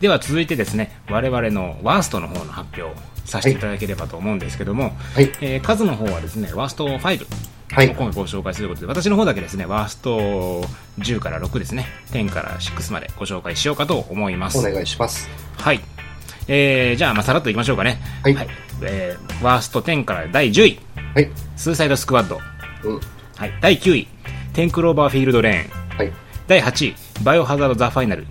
では続いてですね、我々のワーストの方の発表をさせていただければと思うんですけども、はいえー数の方はですね、ワースト5。はい今回ご紹介することで、私の方だけですね、ワースト10から6ですね、10から6までご紹介しようかと思います。お願いします。はい。えー、じゃあ、まあ、さらっといきましょうかね。はいえー、ワースト10から第10位、はい。スーサイドスクワッド。うん。はい。第9位、テンクローバーフィールドレーン。はい。第8位、バイオハザードザファイナル。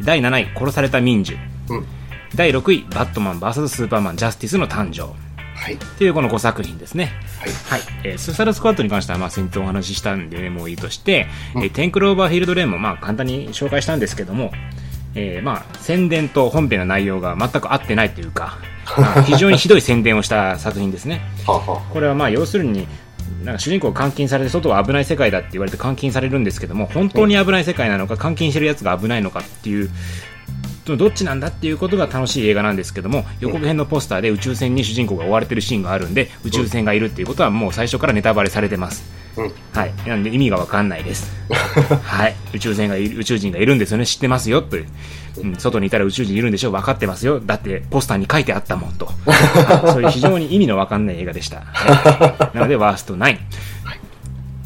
第7位、殺された民樹。うん。第6位、バットマン VS スーパーマンジャスティスの誕生。はい。というこの5作品ですね。はい。はい。えースーサイドスクワットに関しては、まあ、先日お話ししたんで、ね、もういいとして、えーテンクローバーフィールドレーンも、まあ、簡単に紹介したんですけども、えーまあ、宣伝と本編の内容が全く合ってないというか、まあ非常にひどい宣伝をした作品ですね。これはまあ、要するに、なんか主人公が監禁されて外は危ない世界だって言われて監禁されるんですけども本当に危ない世界なのか監禁してるやつが危ないのかっていうどっちなんだっていうことが楽しい映画なんですけども予告編のポスターで宇宙船に主人公が追われてるシーンがあるんで宇宙船がいるっていうことはもう最初からネタバレされてます。あ。うん。はい。なんで意味がわかんないです。はい。宇宙船がいる宇宙人がいるんですよね。知ってますよという、うん、外にいたら宇宙人いるんでしょ？分かってますよ。だってポスターに書いてあったもんと、はい、そういう非常に意味のわかんない映画でした、はい、なのでワースト9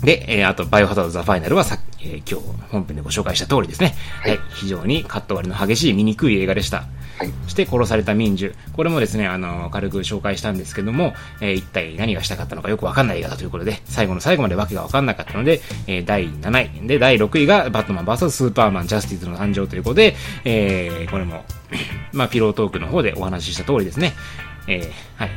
で、えーあと、バイオハザードザファイナルはさ、えー今日本編でご紹介した通りですね。は。はいい非常にカット割りの激しい醜い映画でした。はい。そして、殺された民樹。これもですね、あの、軽く紹介したんですけども、えー一体何がしたかったのかよくわかんない映画だということで、最後の最後までわけがわかんなかったので、えー第7位。で、第6位が、バットマン VS スーパーマンジャスティスの誕生ということで、えーこれも、まあ、ピロートークの方でお話しした通りですね。えーはい。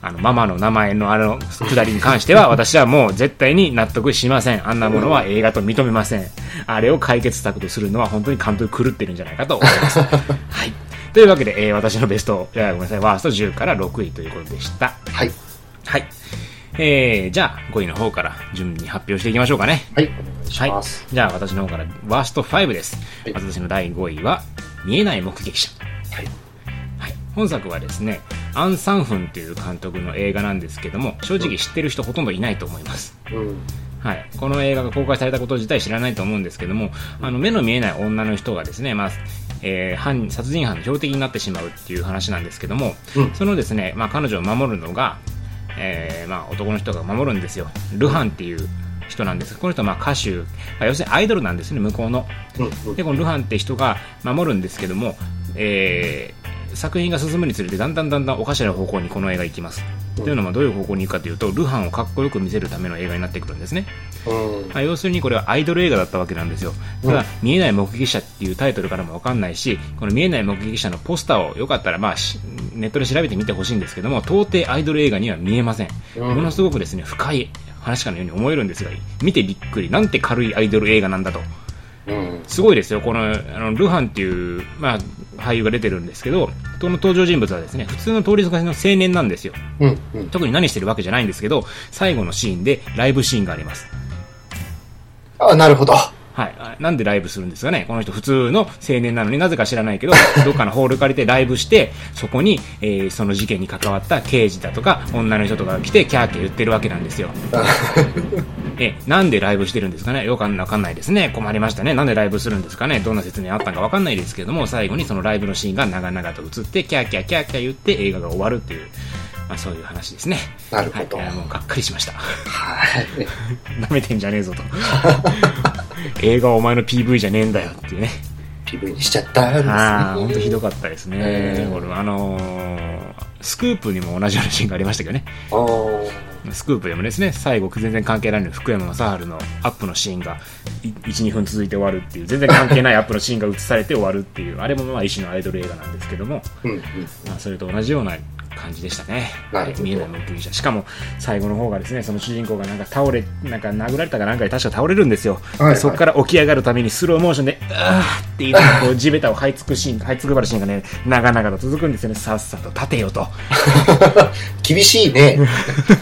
あの、ママの名前のあの、くだりに関しては、私はもう絶対に納得しません。あんなものは映画と認めません。あれを解決策とするのは本当に監督狂ってるんじゃないかと思います。はい。というわけで、えー私のベスト、ごめんなさい、ワースト10から6位ということでした。はい。はい。えー、じゃあ、5位の方から順に発表していきましょうかね。はい。お願いしはいます。。じゃあ、私の方から、ワースト5です。はい私の第5位は、見えない目撃者。はい。はい、本作はですねアン・サンフンという監督の映画なんですけども正直知ってる人ほとんどいないと思います、うん。はい、この映画が公開されたこと自体知らないと思うんですけどもあの目の見えない女の人がですね、まあえー犯殺人犯の標的になってしまうっていう話なんですけども、うん。そのですね、まあ、彼女を守るのが、えーまあ、男の人が守るんですよ。ルハンっていう人なんです。この人はまあ歌手、まあ、要するにアイドルなんですね向こうの。でこのルハンって人が守るんですけども、えー作品が進むにつれてだんだんだんだんおかしな方向にこの映画行きます、うん。というのもどういう方向に行くかというとルハンをかっこよく見せるための映画になってくるんですね、うん。まあ、要するにこれはアイドル映画だったわけなんですよ。ただ、見えない目撃者っていうタイトルからもわかんないしこの見えない目撃者のポスターをよかったらまあしネットで調べてみてほしいんですけども到底アイドル映画には見えません、うん。ものすごくですね深い話かのように思えるんですが見てびっくりなんて軽いアイドル映画なんだと。うん。すごいですよ、このあのルハンっていう、まあ、俳優が出てるんですけど、この登場人物はですね普通の通りすがりの青年なんですよ、うん。うん。特に何してるわけじゃないんですけど、最後のシーンでライブシーンがあります。あ、なるほど。はい、あなんでライブするんですかね、この人、普通の青年なのになぜか知らないけど、どっかのホール借りてライブして、そこに、えーその事件に関わった刑事だとか、女の人とかが来て、キャーキャー言ってるわけなんですよ。え、なんでライブしてるんですかね？よくわかんないですね。困りましたね。なんでライブするんですかね？どんな説明あったのかわかんないですけども、最後にそのライブのシーンが長々と映って、キャーキャーキャーキャー言って映画が終わるっていう、まあそういう話ですね。なるほどはい、もうがっかりしました。はい。舐めてんじゃねえぞと。映画はお前の PV じゃねえんだよっていうね。PV にしちゃったんですね。ああ、本当ひどかったですね。えーあのースクープにも同じようなシーンがありましたけどね。スクープでもですね、最後全然関係ないのに福山雅治のアップのシーンがい1、2分続いて終わるっていう、全然関係ないアップのシーンが映されて終わるっていう、あれもまあ一種のアイドル映画なんですけども、うん。うん。まあそれと同じような感じでしたね。なるほど見えない目撃者。しかも最後の方がですね、その主人公がなんか倒れ、なんか殴られたかなんかで確か倒れるんですよ。はいはいそこから起き上がるためにスローモーションで、あーって言いながらこう地べたを這いつくシーン、這いつくばるシーンがね、長々と続くんですよね。さっさと立てよと。厳しいね。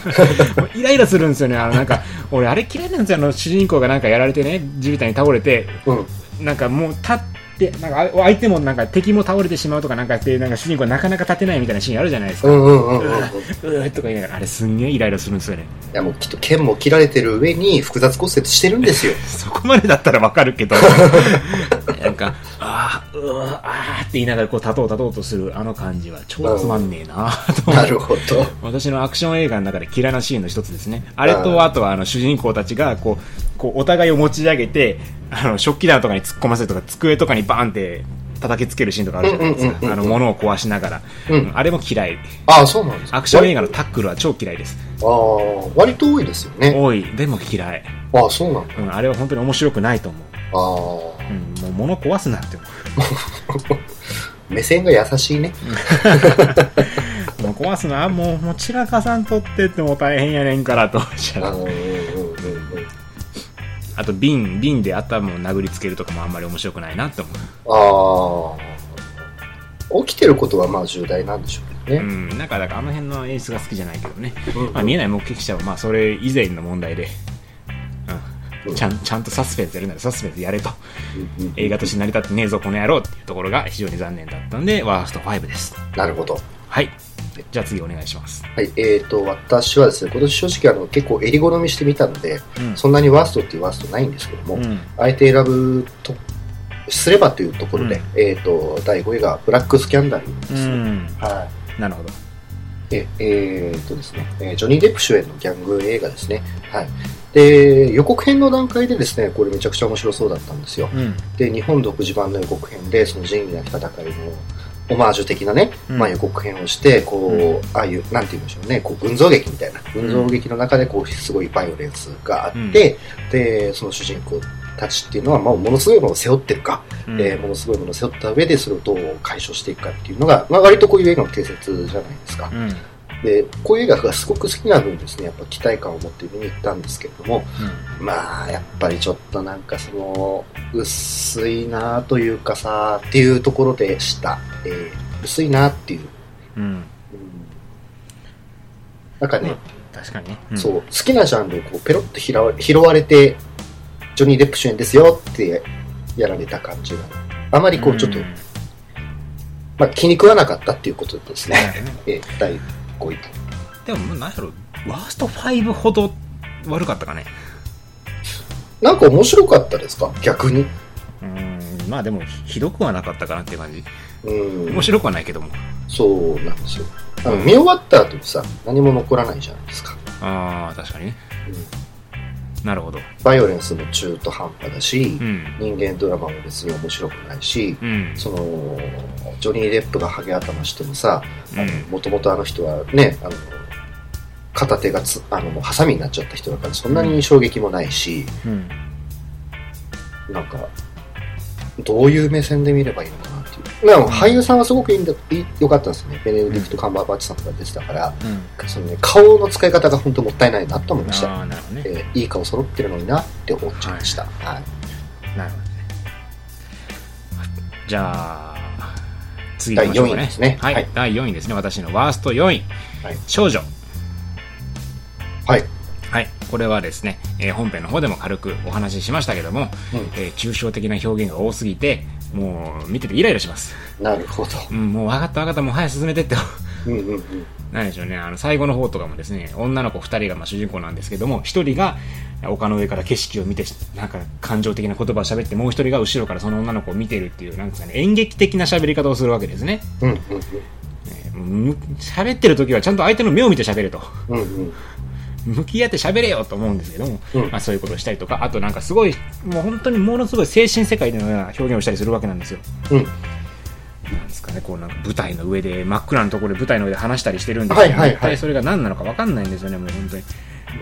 イライラするんですよね。あのなんか、俺あれ嫌いなんですよ。あの主人公がなんかやられてね、地べたに倒れて、うん。なんかもう立って、なんかあ相手もなんか敵も倒れてしまうとかなんかして、なんか主人公がなかなか立てないみたいなシーンあるじゃないですか。うんうんうんうん。いうーうーとか言いながら、あれすんげえイライラするんですよね。やもうきっと剣も切られてる上に複雑骨折してるんですよ。そこまでだったらわかるけど、なんか、ああ、うわあーって言いながらこう立とう立とうとするあの感じは超つまんねえなと なるほど。私のアクション映画の中で嫌いなシーンの一つですね。あれと、あとはあの主人公たちがこう、こうお互いを持ち上げて、あの食器棚とかに突っ込ませるとか、机とかにバーンって叩きつけるシーンとかあるじゃないですか。うんうんうんうんあの物を壊しながら、うんあれも嫌い。ああ、そうなんですか。アクション映画のタックルは超嫌いです。ああ、割と多いですよね。多い。でも嫌い。ああ、そうなんだ。うん、あれは本当に面白くないと思う。ああ、うん、もう物壊すなって思 目線が優しいね。う。もう壊すな、もう、もう散らかさんとってってもう大変やねんからとおっしゃうんうんうんうんあと瓶、瓶で頭を殴りつけるとかもあんまり面白くないなって思う。ああ、起きてることはまあ重大なんでしょうけどね。うん、なんか、だからあの辺の演出が好きじゃないけどね。うんまあ、見えない目撃者は、まあ、それ以前の問題で、う、うんんちゃん、ちゃんとサスペンスやるならサスペンスやれと。うんうん映画として成り立ってねえぞ、この野郎っていうところが非常に残念だったんで、ワースト5です。なるほど。はい。じゃあ次お願いします。はい、えーと、私はですね、今年正直あの結構襟好みしてみたので、うんそんなにワーストっていうワーストないんですけども、うん。あえて選ぶとすればというところで、えーと、第5位がブラックスキャンダルですね。うん。はなるほど。い。で、えーとですね、えージョニー・デップ主演のギャング映画ですね。はい。で、予告編の段階でですね、これめちゃくちゃ面白そうだったんですよ。うん。で、日本独自版の予告編で、その仁義なき戦いのオマージュ的なね、うん。まあ予告編をして、こう、うん。ああいう、なんて言うんでしょうね、こう、群像劇みたいな、群像劇の中で、こう、すごいバイオレンスがあって、で、その主人公たちっていうのは、まあ、ものすごいものを背負ってるか、うん。えーものすごいものを背負った上で、それをどう解消していくかっていうのが、まあ、割とこういう映画の定説じゃないですか。うん。で、こういう映画がすごく好きな分ですね、やっぱ期待感を持って見に行ったんですけれども、まあ、やっぱりちょっとなんかその、薄いなというかさ、っていうところでした。えー薄いなっていう。うん。うん。うんなんかね、確かにね。そう、好きなジャンルをこうペロッと拾わ拾われて、ジョニー・デップ主演ですよってやられた感じが、あまりこうちょっと、んまあ、気に食わなかったっていうことですね。なるほどねえー第5位。でも、なんやろ、ワースト5ほど悪かったかね。なんか面白かったですか？逆に。うん。まあでも、ひどくはなかったかなっていう感じ。うん。面白くはないけども。そうなんですよ。見終わった後にさ、何も残らないじゃないですか。ああ、確かにね。なるほど。バイオレンスも中途半端だし、うん。人間ドラマも別に面白くないし、うん。その、ジョニー・デップがハゲ頭してもさ、うんもともとあの人はね、あの、片手がつ、あの、もうハサミになっちゃった人だから、そんなに衝撃もないし、うん。なんか、どういう目線で見ればいいのかなっていう。でも俳優さんはすごくいいんだ、いい良かったんですよね。ベネディクト・カンバーバッチさんとか出てたから、うん。そのね、顔の使い方が本当もったいないなと思いました。ね。えーいい顔揃ってるのになって思っちゃいました。はい。なるほどね。じゃあ、次第行きましょうか4位ですねはい、はい第4位ですね。私のワースト4位。はい少女。はい。はい。これはですね、えー本編の方でも軽くお話ししましたけども、うえー抽象的な表現が多すぎて、もう見ててイライラします。ん。なるほど。うん、もう分かった分かった、もう早く進めてって。うんうんうん。なんでしょうね、あの、最後の方とかもですね、女の子2人がまあ主人公なんですけども、1人が丘の上から景色を見て、なんか感情的な言葉を喋って、もう1人が後ろからその女の子を見てるっていう、なんかね、演劇的な喋り方をするわけですね。うんうんえーむ喋ってる時はちゃんと相手の目を見て喋れと。うん。うんうん。向き合って喋れよと思うんですけども、うんまあ、そういうことをしたりとか、あとなんかすごい、もう本当にものすごい精神世界でのような表現をしたりするわけなんですよ。うん。なんですかね、こうなんか舞台の上で、真っ暗なところで舞台の上で話したりしてるんですけど、はいはいはい一体それが何なのか分かんないんですよね、もう本当に。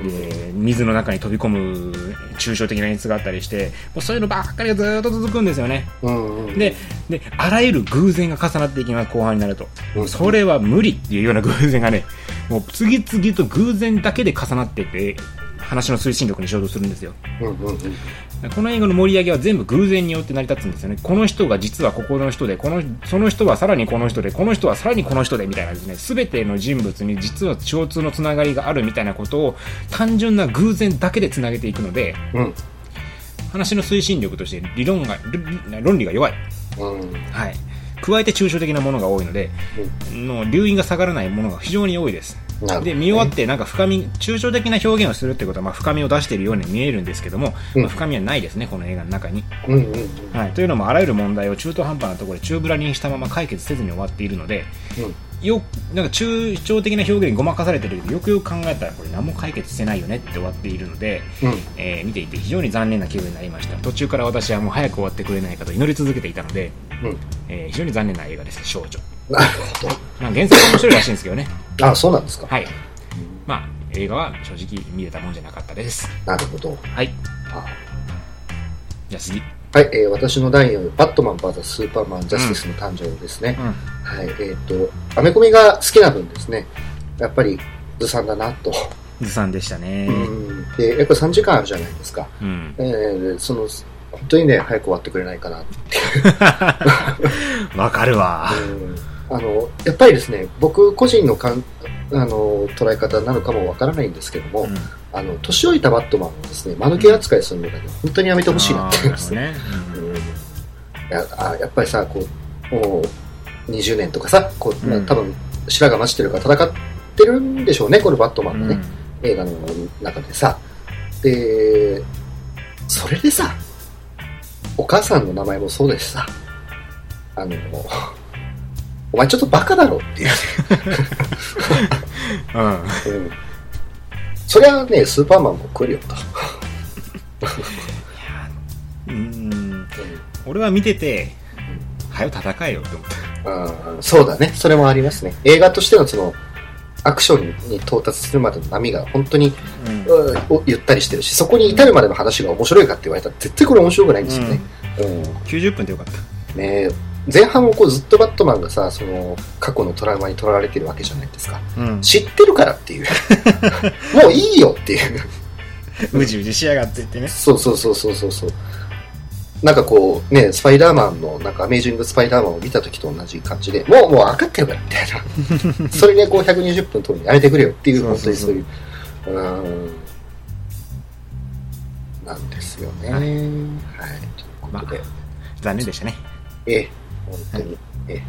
で水の中に飛び込む抽象的な演出があったりして、もうそういうのばっかりがずーっと続くんですよね。うんうん。で、で、あらゆる偶然が重なっていきます、後半になると。うんそれは無理っていうような偶然がね、もう次々と偶然だけで重なっていって、話の推進力に衝突するんですよ。うんうんうん。この映画の盛り上げは全部偶然によって成り立つんですよね。この人が実はここの人で、この、その人はさらにこの人で、この人はさらにこの人でみたいなですね、すべての人物に実は共通のつながりがあるみたいなことを単純な偶然だけでつなげていくので、うん。話の推進力として理論が、論論理が弱い。うん。はい。加えて抽象的なものが多いので、の留飲が下がらないものが非常に多いです。ねで、見終わって、なんか深み、抽象的な表現をするってことは、まあ、深みを出しているように見えるんですけども、うんまあ、深みはないですね、この映画の中に。うんうんうん。はい。というのも、あらゆる問題を中途半端なところで宙ぶらりにしたまま解決せずに終わっているので、よなんか抽象的な表現にごまかされてるけど、よくよく考えたら、これ何も解決してないよねって終わっているので、うん。うん。えー見ていて非常に残念な気分になりました。途中から私はもう早く終わってくれないかと祈り続けていたので、うん。えー非常に残念な映画です、少女。なるほまあ、原作は面白いらしいんですけどね。ど。あ、そうなんですか。はい。まあ、映画は正直見れたもんじゃなかったです。なるほど。はい。あじゃあ次。はい、えー私の第4位、バットマン VS スーパーマンジャスティスの誕生ですね。うん。はい、えっ、と、アメコミが好きな分ですね、やっぱりずさんだなと。ずさんでしたね。うん。で、やっぱ3時間あるじゃないですか。うん。えーその、本当にね、早く終わってくれないかなって。わかるわ。うんあの、やっぱりですね、僕個人のかんあの捉え方なのかもわからないんですけども、うん。あの、年老いたバットマンをですね、間抜け扱いするのがね、本当にやめてほしいなって思いますね。やあやっぱりさ、こう、もう20年とかさ、こう、うん。多分白髪混じってるから戦ってるんでしょうね、これバットマンのね、うん。映画の中でさ。で、それでさ、お母さんの名前もそうですしさ、あの、お前ちょっとバカだろっていう、うん。うん。そりゃね、スーパーマンも来るよと。うん。俺は見てて、はよ戦えよって思った。うんそうだね。それもありますね。映画としてのその、アクションに到達するまでの波が本当に、うんゆったりしてるし、そこに至るまでの話が面白いかって言われたら絶対これ面白くないんですよね。うん。90分でよかった。ね前半をこうずっとバットマンがさ、その、過去のトラウマに取られてるわけじゃないですか。うん。知ってるからっていう。もういいよっていう。うじうじしやがってってね。そうそうそうそうそうそう。なんかこう、ね、スパイダーマンの、なんかアメージングスパイダーマンを見た時と同じ感じで、もう、もう分かってるから、みたいな。それでこう120分撮るのやめてくれよっていう、本当そうそううにそういう、うーん、なんですよね。ははいい。ということで、残念でしたね。ええ、本当に、ええ、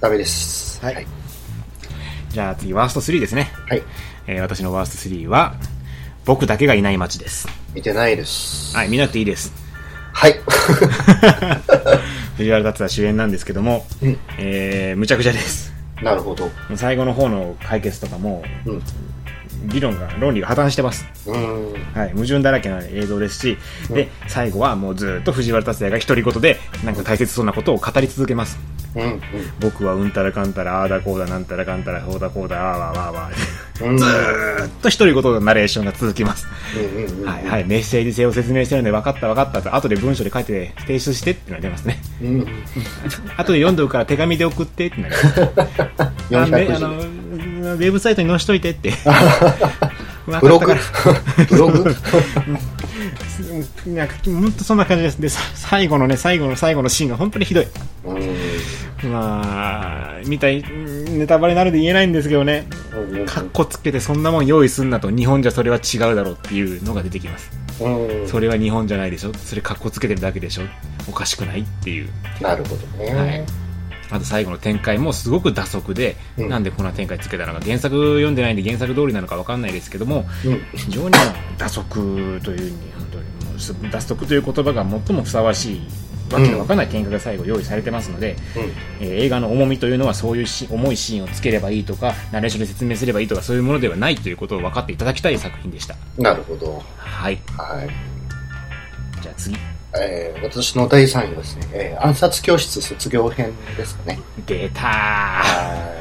ダメです。はいじゃあ次、ワースト3ですね。はい。えー私のワースト3は、僕だけがいない街です。見てないです。はい、見なくていいです。はい。藤原竜也主演なんですけども、うんえー、むちゃくちゃです。なるほど。最後の方の解決とかも、うん。議論が、論理が破綻してます。はい、矛盾だらけな映像ですし、で、最後はもうずっと藤原竜也が独り言で、なんか大切そうなことを語り続けます。うん。僕はうんたらかんたら、ああだこうだ、なんたらかんたら、こうだこうだ、ああわあわあわ。ずーっと独り言のナレーションが続きます。メッセージ性を説明してるので分かった分かったと、後で文章で書いて提出してっていうのが出ますね。うん。後で読んでおくから手紙で送ってってなります。あ400ねあ字の、ウェブサイトに載しといてって。ブログ？ブログ？らなんか、本当そんな感じです。で、さ最後のね、最後の最後のシーンが本当にひどい。うん。まあ、みたい、ネタバレなので言えないんですけどね、かっこつけてそんなもん用意すんなと、日本じゃそれは違うだろうっていうのが出てきます。うん。それは日本じゃないでしょそれかっこつけてるだけでしょおかしくないっていう。なるほどね。はいあと最後の展開もすごく打足で、うんなんでこんな展開つけたのか、原作読んでないんで原作通りなのかわかんないですけども、うん。非常に打足というに、本当にもうす、打足という言葉が最もふさわしい、わけのわかんない展開が最後用意されてますので、えー映画の重みというのはそういうし重いシーンをつければいいとか、ナレーションで説明すればいいとか、そういうものではないということを分かっていただきたい作品でした。うん。なるほど。はい。はい。じゃあ次。えー、私の第3位はですね、えー暗殺教室卒業編ですかね。出たー。は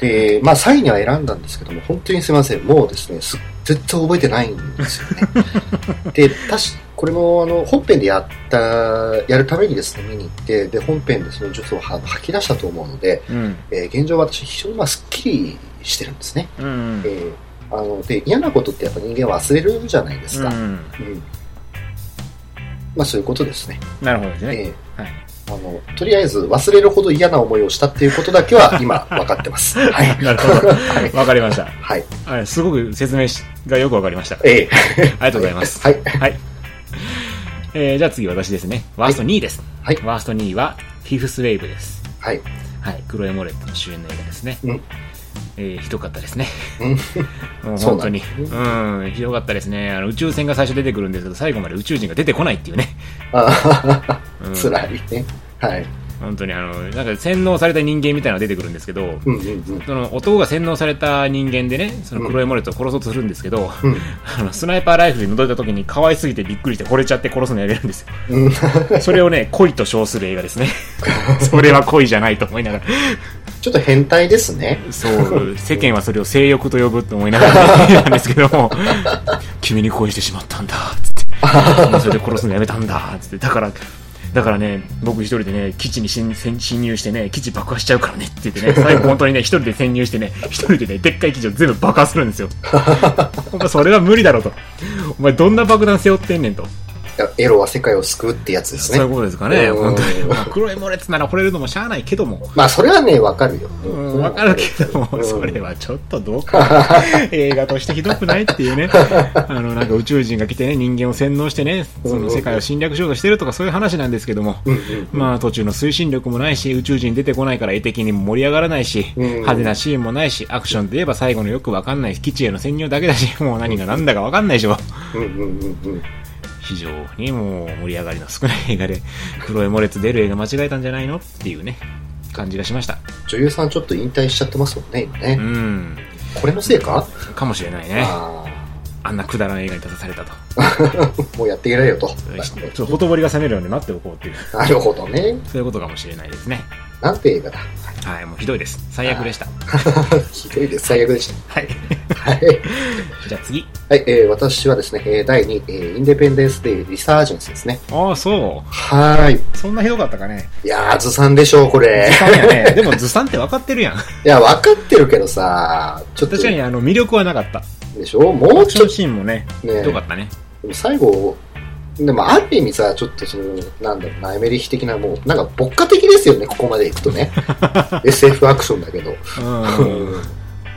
い。で、まあ3位には選んだんですけども、本当にすいません。もうですね、す絶対覚えてないんですよね。で、確かこれもあの本編でやった、やるためにですね、見に行って、で、本編でその術をは吐き出したと思うので、うん。えー現状私非常にまあスッキリしてるんですね。うんえ。ーあの、で、嫌なことってやっぱ人間忘れるじゃないですか。うん。うん。まあそういうことですね。なるほどですね。えーはい。あの、とりあえず忘れるほど嫌な思いをしたっていうことだけは 今分かってます。はい。なるほど。はい。わかりました。はい。はい、すごく説明しがよくわかりました。ええ ありがとうございます。はい。はい。えー、じゃあ次私ですね。ワースト2位です。はいワースト2位は、フィフスウェイブです。はい。はい。クロエ・モレットの主演の映画ですね。うん。えーひどかったですね。う本当に。なうん、ひどかったですね。あの宇宙船が最初出てくるんですけど、最後まで宇宙人が出てこないっていうね。あうんいね。はい。本当にあの、なんか洗脳された人間みたいなのが出てくるんですけど、うんうんうん。その男が洗脳された人間でね、その黒いモレットを殺そうとするんですけど、うんあのスナイパーライフルに覗いた時に可愛すぎてびっくりして惚れちゃって殺すのやめるんですよ。うんそれをね、恋と称する映画ですね。それは恋じゃないと思いながら。ちょっと変態ですね。そう、世間はそれを性欲と呼ぶと思いながらね、なんですけども、君に恋してしまったんだ、つって。それで殺すのやめたんだ、つって。だから、だからね、僕一人でね、基地に侵入してね、基地爆破しちゃうからねって言ってね、最後本当にね、一人で潜入してね、一人でね、でっかい基地を全部爆破するんですよ。お前それは無理だろと。お前どんな爆弾背負ってんねんと。エロは世界を救うってやつですねそういう。ことですかね、うん本当に。まあ、黒いモレツなら惚れるのもしゃあないけども。まあ、それはね、わかるよ。うん、わかるけども、うんそれはちょっとどうかな。映画としてひどくないっていうね。あの、なんか宇宙人が来てね、人間を洗脳してね、その世界を侵略しようとしてるとかそういう話なんですけども。うんうんまあ途中の推進力もないし、宇宙人出てこないから絵的にも盛り上がらないし、うん派手なシーンもないし、アクションといえば最後のよくわかんない基地への潜入だけだし、もう何が何だかわかんないでしょ。うんうんうんうん。非常にもう盛り上がりの少ない映画で、黒いモレツ出る映画間違えたんじゃないのっていうね、感じがしました。女優さんちょっと引退しちゃってますもんね、今ねう。ん。これのせいか？かもしれないね。ああんなくだらん映画に出さされたと。あ、もうやっていけないよと。ちょっとほとぼりが冷めるように待っておこうっていう、なるほどね。そういうことかもしれないですね。なんて映画だ。はい、もうひどいです。最悪でした。ひどいです。最悪でしはい。た。はい。じゃあ次。はい、えー、私はですね、えー、第2、えー、インデペンデンス・デイ・リサージェンスですね。ああ、そはーい。う。そんなひどかったかね。いやー、ずさんでしょう、これず。さんやね。でもずさんって分かってるやん。いや、わかってるけどさ、ちょっと、確かにあの魅力はなかった。でしょ？もうちょっシーンもね、とねひどかったね。でも最後、でもある意味さ、ちょっとその、なんだろうな、エメリヒ的なもう、なんか牧歌的ですよね、ここまで行くとね。SF アクションだけど。うん。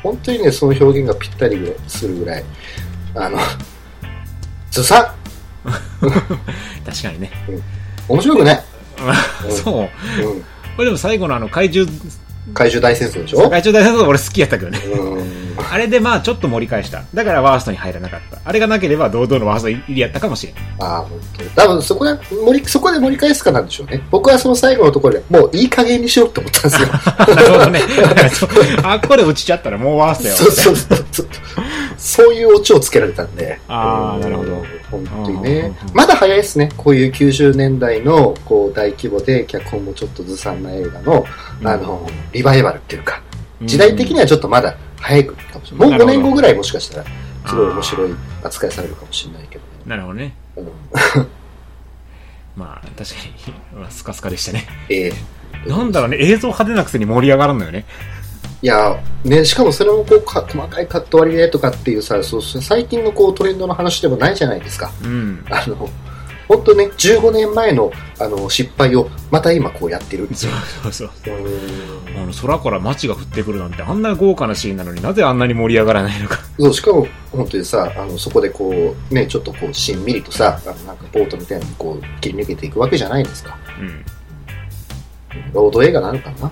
本当にね、その表現がぴったりするぐらい、あの、ずさ確かにね。ん面白くない。そう。うん。これでも最後のあの怪獣、怪獣大戦争でしょ？怪獣大戦争俺好きやったけどね。うん。あれでまあちょっと盛り返した。だからワーストに入らなかった。あれがなければ堂々のワースト入りやったかもしれん。ああ、本当。多分そこで盛り、そこで盛り返すかなんでしょうね。僕はその最後のところでもういい加減にしようって思ったんですよ。なるほどね。あ、これ落ちちゃったらもうワーストやわ。そうそうそうそう。いうオチをつけられたんで。あーうんなるほど。本当にねうん。まだ早いですね。こういう90年代のこう大規模で脚本もちょっとずさんな映画の、うんあの、リバイバルっていうか、うん時代的にはちょっとまだ早いかもしれない。もう5なるほど年後ぐらいもしかしたら、すごい面白い扱いされるかもしれないけどね。なるほどね。うん まあ、確かに、まあスカスカでしたね。ええなんだろうね、映像派手なくせに盛り上がらんのよね。いや、ね、しかもそれもこうか細かいカット割りでとかっていうさ、そう最近のこうトレンドの話でもないじゃないですか。うん。あの、本当ね、15年前のあの失敗をまた今こうやってるそうよ。そうそう。うんあの、空から街が降ってくるなんて、あんな豪華なシーンなのになぜあんなに盛り上がらないのか。そう、しかも本当にさ、あの、そこでこう、ね、ちょっとこう、しんみりとさ、あのなんかボートみたいにこう、切り抜けていくわけじゃないですか。うん。ロード映画なのかな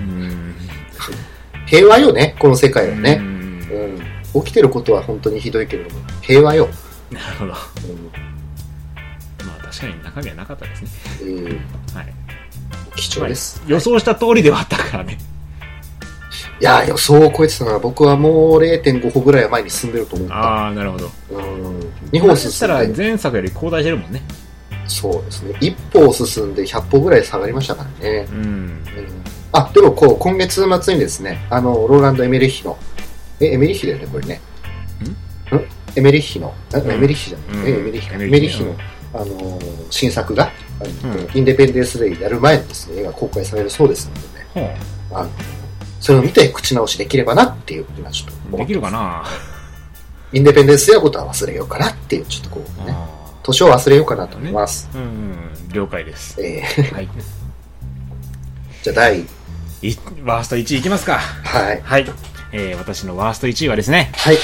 うん。平和よね、この世界はうね。んうん。起きてることは本当にひどいけれども、平和よ。なるほど。まうんあ確かに中身はなかったですね。えーはい。貴重です。予想した通りではあったからね。いやー、予想を超えてたな。僕はもう0.5歩ぐらいは前に進んでると思った。ああ、なるほど。うん。2歩そしたら前作より後退してるもんね。そうですね。1歩進んで100歩ぐらい下がりましたからね。うん。うんあ、でもこう、今月末にですね、あの、ローランド・エメリッヒの、え、エメリッヒだよね、これね。ん？エメリッヒの、えん。エメリッヒじゃない、うん。えエメリッヒか。エエメリッヒの、あのー、新作が、インデペンデンス・デイやる前にですね、絵が公開されるそうですのでね、ほあの、それを見て口直しできればなっていう、今ちょっとできるかな？インデペンデンスデイのことは忘れようかなっていう、ちょっとこうね、あ年を忘れようかなと思います。ーうんうん。了解です。えー、はい。じゃあ第、いワースト1位いきますか。はい。はい。えー、私のワースト1位はですね、はい。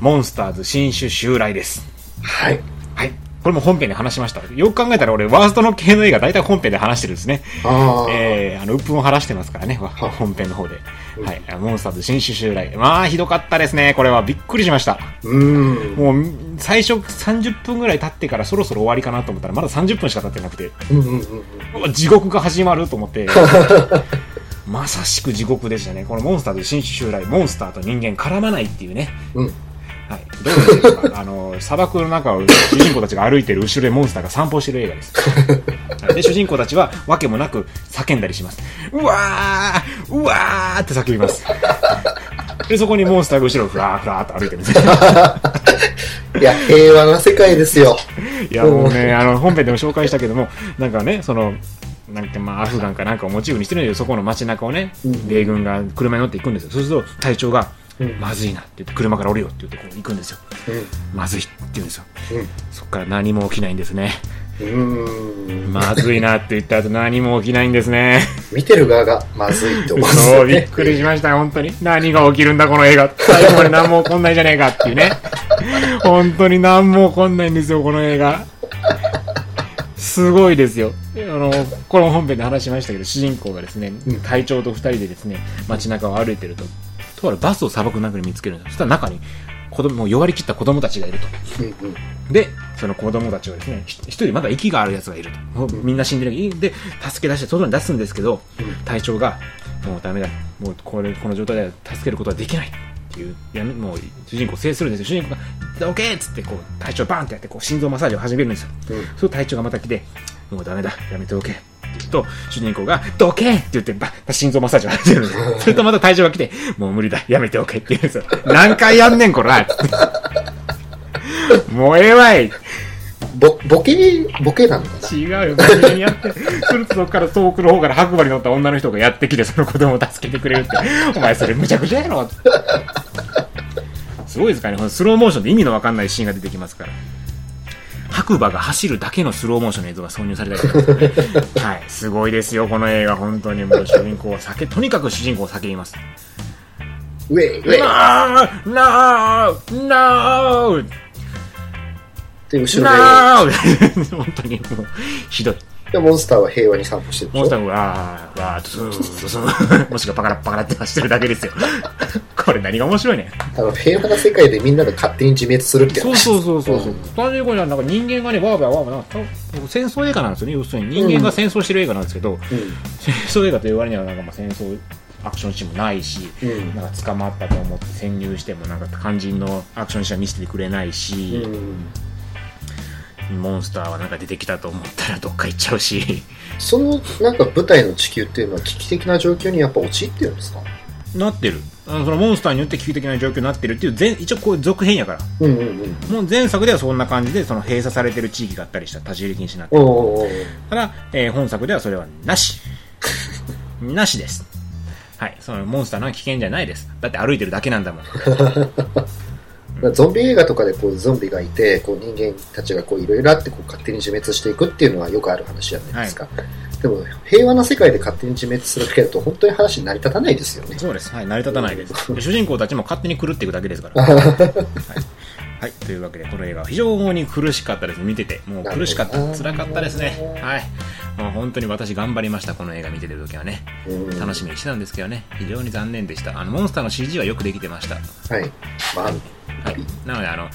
モンスターズ新種襲来です。はい。はい。これも本編で話しました。よく考えたら俺、ワーストの系の映画大体本編で話してるんですね。ああ、えー、あの、鬱憤を晴らしてますからね、本編の方で。うんはい。モンスターズ新種襲来。まあ、ひどかったですね。これはびっくりしました。うん。もう、最初30分ぐらい経ってからそろそろ終わりかなと思ったら、まだ30分しか経ってなくて、うんうんうん地獄が始まると思って、まさしく地獄でしたね。このモンスターズ新種襲来、モンスターと人間絡まないっていうね。うん。うん。はい。どうですかあの、砂漠の中を主人公たちが歩いてる後ろでモンスターが散歩してる映画です。はいで、主人公たちは訳もなく叫んだりします。うわーうわーって叫びます。で、そこにモンスターが後ろをふらーふらーっと歩いてるんですよ。いや、平和な世界ですよ。いや、もうね、あの、本編でも紹介したけども、なんかね、その、なんかまあ、アフガンかなんかをモチーフにしてるんだけど、そこの街中をねうん、米軍が車に乗って行くんですよ。そうすると、隊長が、うんまずいなって言って、車から降りようって言って、こう行くんですよ。まずいって言うんですよ。そっから何も起きないんですね。うん。うん。まずいなって言った後何も起きないんですね。見てる側がまずいって思うんですそう、びっ。くりしましたよ、本当に。何が起きるんだ、この映画。最後まで何も起こんないじゃねえかっていうね。本当に何も起こんないんですよ、この映画。すごいですよ。あの、これも本編で話しましたけど、主人公がですねうん、隊長と二人でですね、街中を歩いてると、とあるバスを砂漠の中に見つけるんですよ。そしたら中に、子供、もう弱り切った子供たちがいると。で、その子供たちはですね、ひ一人まだ息がある奴がいると。もうみんな死んでる。で、助け出して外に出すんですけど、隊長が、もうダメだ。もうこれ、この状態では助けることはできない。っていう、やめ、もう主人公を制するんですよ。主人公が、オッケーっつって、こう、隊長バーンってやって、こう、心臓マッサージを始めるんですよ。うんそう隊長がまた来て、もうダメだ。やめておけ。って言うと、主人公が、どけって言って、ば、心臓マッサージを始めるんですよ。それとまた隊長が来て、もう無理だ。やめておけって言うんですよ。何回やんねん、こら もうええわいぼ、ボケ、ボケなのかな違うよ、真面目にやって。するとそこから遠くの方から白馬に乗った女の人がやってきて、その子供を助けてくれるって。お前それむちゃくちゃやろすごいですかね、このスローモーションで意味のわかんないシーンが出てきますから。白馬が走るだけのスローモーションの映像が挿入されたりとか はい。すごいですよ、この映画。本当にもう主人公は酒、とにかく主人公を叫びます。ウェイ、ウェイ。なーなーなーで、後ろなー 本当にもう、ひどい。で、でモンスターは平和に散歩してるモンスターがわー、わー、スースースー、もしくはパカラッパカラって走ってるだけですよ。これ何が面白いねん。あの、平和な世界でみんなが勝手に自滅するってそう話。そうそうそう。うん単純になんか人間がね、わーわーわーわー戦争映画なんですよね。要するに人間が戦争してる映画なんですけど、う戦争映画という割にはなんかまあ戦争アクションシーンもないし、ん。うん。なんか捕まったと思って潜入してもなんか肝心のアクションシーンは見せてくれないし、モンスターはなんか出てきたと思ったらどっか行っちゃうし、その、なんか舞台の地球っていうのは危機的な状況にやっぱ陥ってるんですか？なってる。あのそのモンスターによって危機的な状況になってるっていう前、一応こう続編やから。うんうんうん。もう前作ではそんな感じで、その閉鎖されてる地域があったりした立ち入り禁止になっておる。ただ、えー本作ではそれはなし。なしです。はい。そのモンスターのは危険じゃないです。だって歩いてるだけなんだもん。ゾンビ映画とかでこうゾンビがいて、こう人間たちがこういろいろあってこう勝手に自滅していくっていうのはよくある話じゃないですか。でも平和な世界で勝手に自滅するだけだと本当に話に成り立たないですよね。そうです。はい。成り立たないです。で 主人公たちも勝手に狂っていくだけですから。はい。はい。というわけで、この映画は非常に苦しかったです。見てて。もう苦しかった。辛かったですね。はい。もう本当に私頑張りました。この映画見てる時はね。うん楽しみにしてたんですけどね。非常に残念でした。あの、モンスターの CG はよくできてました。はい。まあ、はい。なので、あの、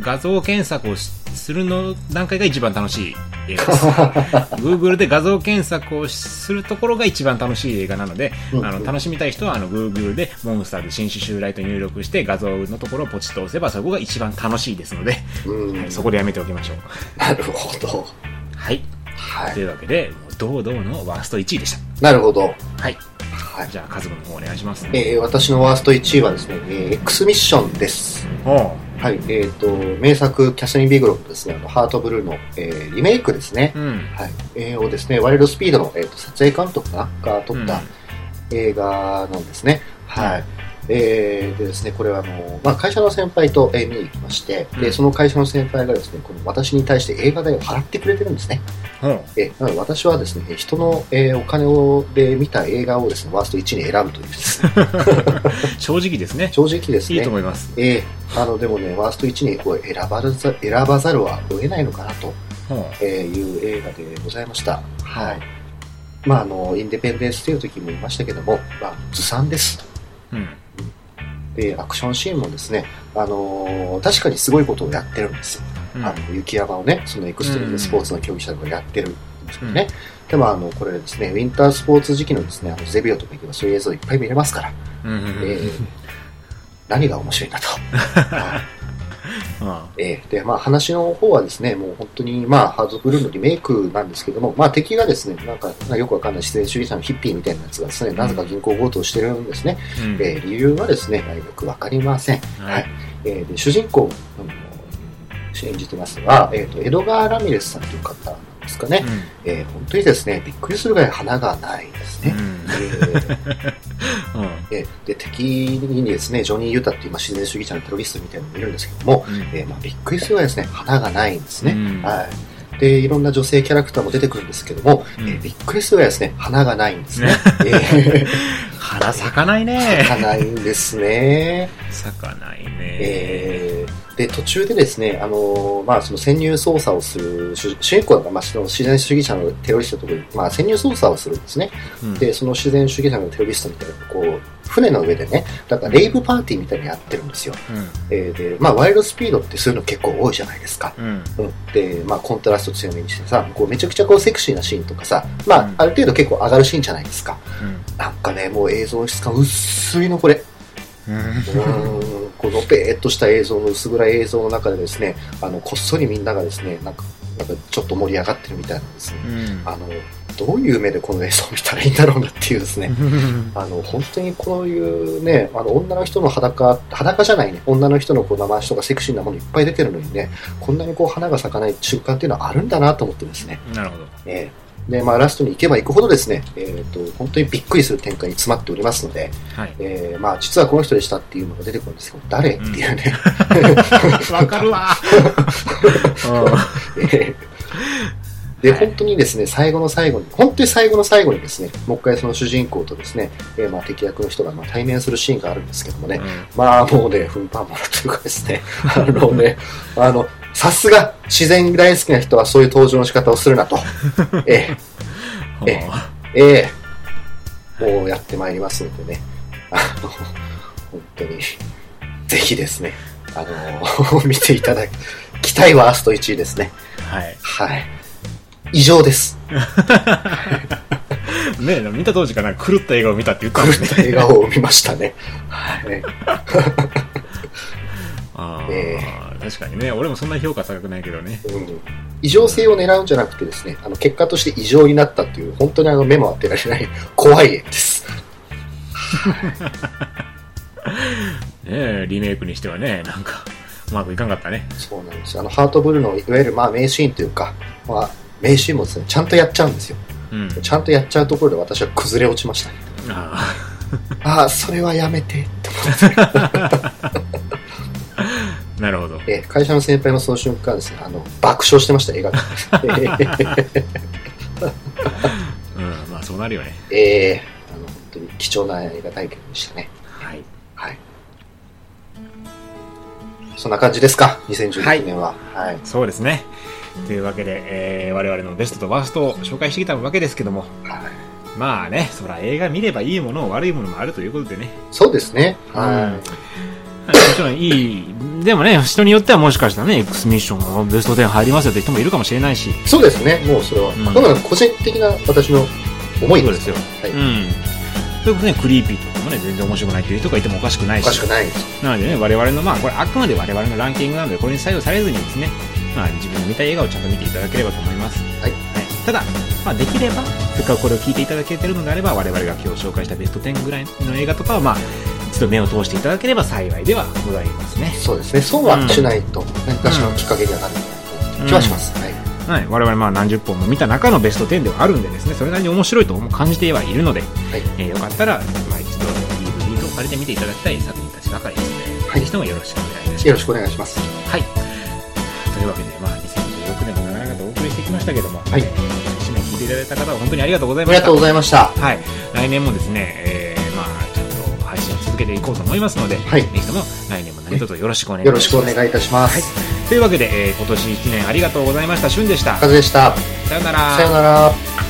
画像検索をしするの段階が一番楽しい映画です。Google で画像検索をするところが一番楽しい映画なので、うんあの、楽しみたい人は、あの、Google でモンスターで新種襲来と入力して画像のところをポチッと押せば、そこが一番楽しいですので、うんはい、そこでやめておきましょう。なるほど。はい。はい。というわけで、堂々のワースト1位でした。なるほど。はい。はい。じゃあ、カズマの方お願いします。えー私のワースト1位はですね、えー X ミッションです。はい。えっ、と、名作、キャスリン・ビグロフですね、あのハートブルーの、えーリメイクですね。うん。はい。えーをですね、ワイルドスピードの、えーと撮影監督かな？が撮った映画なんですね。はい。えー、でですね、これはあの、まあ、会社の先輩と、えー見に行きまして、で、うんその会社の先輩がですね、この私に対して映画代を払ってくれてるんですね。うん。えーなので私はですね、人の、えーお金をで見た映画をですね、ワースト1に選ぶというですね、正直ですね。正直ですねいいと、思います。えーあの、でもね、ワースト1にこう選ばざ選ばざるを得ないのかなと、うん。えーいう映画でございました。はい。まあ、あの、インデペンデンスという時も言いましたけども、まあ、ずさんです。うん。で、アクションシーンもですね、あのー確かにすごいことをやってるんですよ。うんあの雪山をね、そのエクストリームスポーツの競技者がやってるんですけどね。でも、あの、これですね、ウィンタースポーツ時期のですね、あのゼビオとか行けばそういう映像いっぱい見れますから、うん。うん。えー何が面白いんだと。はいえーで、まあ話の方はですね、もう本当に、まあハードブルーのリメイクなんですけども、まあ敵がですね、なんかよくわかんない自然主義者のヒッピーみたいなやつがですね、なぜか銀行強盗をしてるんですね。うん。えー理由はですね、よくわかりません。はい。えーで主人公演じてますのは、えー、とエドガー・ラミレスさんという方なんですかね、えー本当にですね、びっくりするぐらい花がないですね。うん。えーうん。えーで敵にですね、ジョニー・ユタっていう、まあ、自然主義者のテロリストみたいなのもいるんですけども、えーまあ、びっくりするぐらいですね、花がないんですね。うんはい。で、いろんな女性キャラクターも出てくるんですけども、うんえーびっくりするぐらいですね、花がないんですね。ねえー 花咲かないね。花ないんですね。咲かないね。えーで、途中でですね、あのーまあ、その潜入捜査をする主主人公が、まあ、その自然主義者のテロリストのところに、まあ、潜入捜査をするんですね。うんで、その自然主義者のテロリストみたいなこう、船の上でね、だからレイブパーティーみたいにやってるんですよ。うん。えーで、まあ、ワイルドスピードってそういうの結構多いじゃないですか。うん。うん、で、まあ、コントラスト強めにしてさ、こうめちゃくちゃこうセクシーなシーンとかさ、まあ、うんある程度結構上がるシーンじゃないですか。うん。なんかね、もう映像質感薄いの、これ。うん。このペーっとした映像の薄暗い映像の中でですね、あの、こっそりみんながですね、なんか、なんかちょっと盛り上がってるみたいなんですね。うん。あの、どういう目でこの映像を見たらいいんだろうなっていうですね。あの、本当にこういうね、あの、女の人の裸、裸じゃないね、女の人のこう生足とかセクシーなものいっぱい出てるのにね、こんなにこう花が咲かない瞬間っていうのはあるんだなと思ってですね。なるほど。えーで、まあラストに行けば行くほどですね、えっ、と、本当にびっくりする展開に詰まっておりますので、はい。えーまあ実はこの人でしたっていうのが出てくるんですけど、誰っていうね、わかるわ。えーで、本当にですね、最後の最後に、本当に最後の最後にですね、もう一回その主人公とですね、えーまあ敵役の人がまあ対面するシーンがあるんですけどもね、まあもうね、奮発もらというかですね、あのね、あの、さすが自然大好きな人はそういう登場の仕方をするなと。え うんえええもうやってまいりますのでね、あの、本当に、ぜひですね、あの、見ていただきたいワースト1位ですね。はい。はい。異常です。ね見た当時から狂った映画を見たって言ったもんね狂った笑顔を見ましたね。はい。あえあ、確かにね。俺もそんな評価高くないけどね。うん異常性を狙うんじゃなくてですね、あの、結果として異常になったっていう、本当にあの、目も当てられない 怖い絵です。ねえリメイクにしてはね、なんか、うまくいかんかったね。そうなんですよ。あの、ハートブルーの、いわゆるまあ、名シーンというか、まあ、名シーンもですね、ちゃんとやっちゃうんですよ。うん。ちゃんとやっちゃうところで私は崩れ落ちましたね。あ ああ、それはやめてって思って。あ、なるほど。えー会社の先輩もその瞬間ですね、あの、爆笑してました、映画で。うん、まあそうなるよね。えー、あの、本当に貴重な映画体験でしたね。はい。はい。そんな感じですか、2016年は。はい。そうですね。というわけで、えー我々のベストとワーストを紹介してきたわけですけども、はいまあね、そら映画見ればいいもの悪いものもあるということでね。そうですね。はもちろんいい、でもね、人によってはもしかしたらね、X ミッションがベスト10入りますよって人もいるかもしれないし、い。そうですね。もうそれは、んあくまで個人的な私の思いで。すすよ。はい。うん。ということでね、クリーピーとかもね、全然面白くないっていう人がいてもおかしくないし。おかしくないです。なのでね、我々の、まあ、これあくまで我々のランキングなので、これに左右されずにですね、まあ、自分の見たい映画をちゃんと見ていただければと思います。はい。ただ、まあ、できれば、せっかくこれを聞いていただけてるのであれば、我々が今日紹介したベスト10ぐらいの映画とかは、まあ、一度目を通していただければ幸いではございますね。そうですね。そうはしないと、何かしらのきっかけにはなるんじゃない気はします。はい。はい、我々まあ何十本も見た中のベスト10ではあるんでですね、それなりに面白いと感じてはいるので、はい。えーよかったら、まあ、一度 DVD とか借りて見ていただきたい作品たちばかりですので、はいぜひともよろしくお願いいたします。よろしくお願いします。はい。というわけで、まあ、2016年も長々とお送りしてきましたけども、はいえー1年聞いていただいた方は本当にありがとうございありがとうました。ございました。はい。来年もですね、えー、まあ、ちゃんと配信を続けていこうと思いますので、はいぜひとも来年も何卒よろしくお願いします。よろしくお願いいたします。はい。というわけで、えー今年1年ありがとうございました。しゅんでした。風でした。さよなら。さよなら。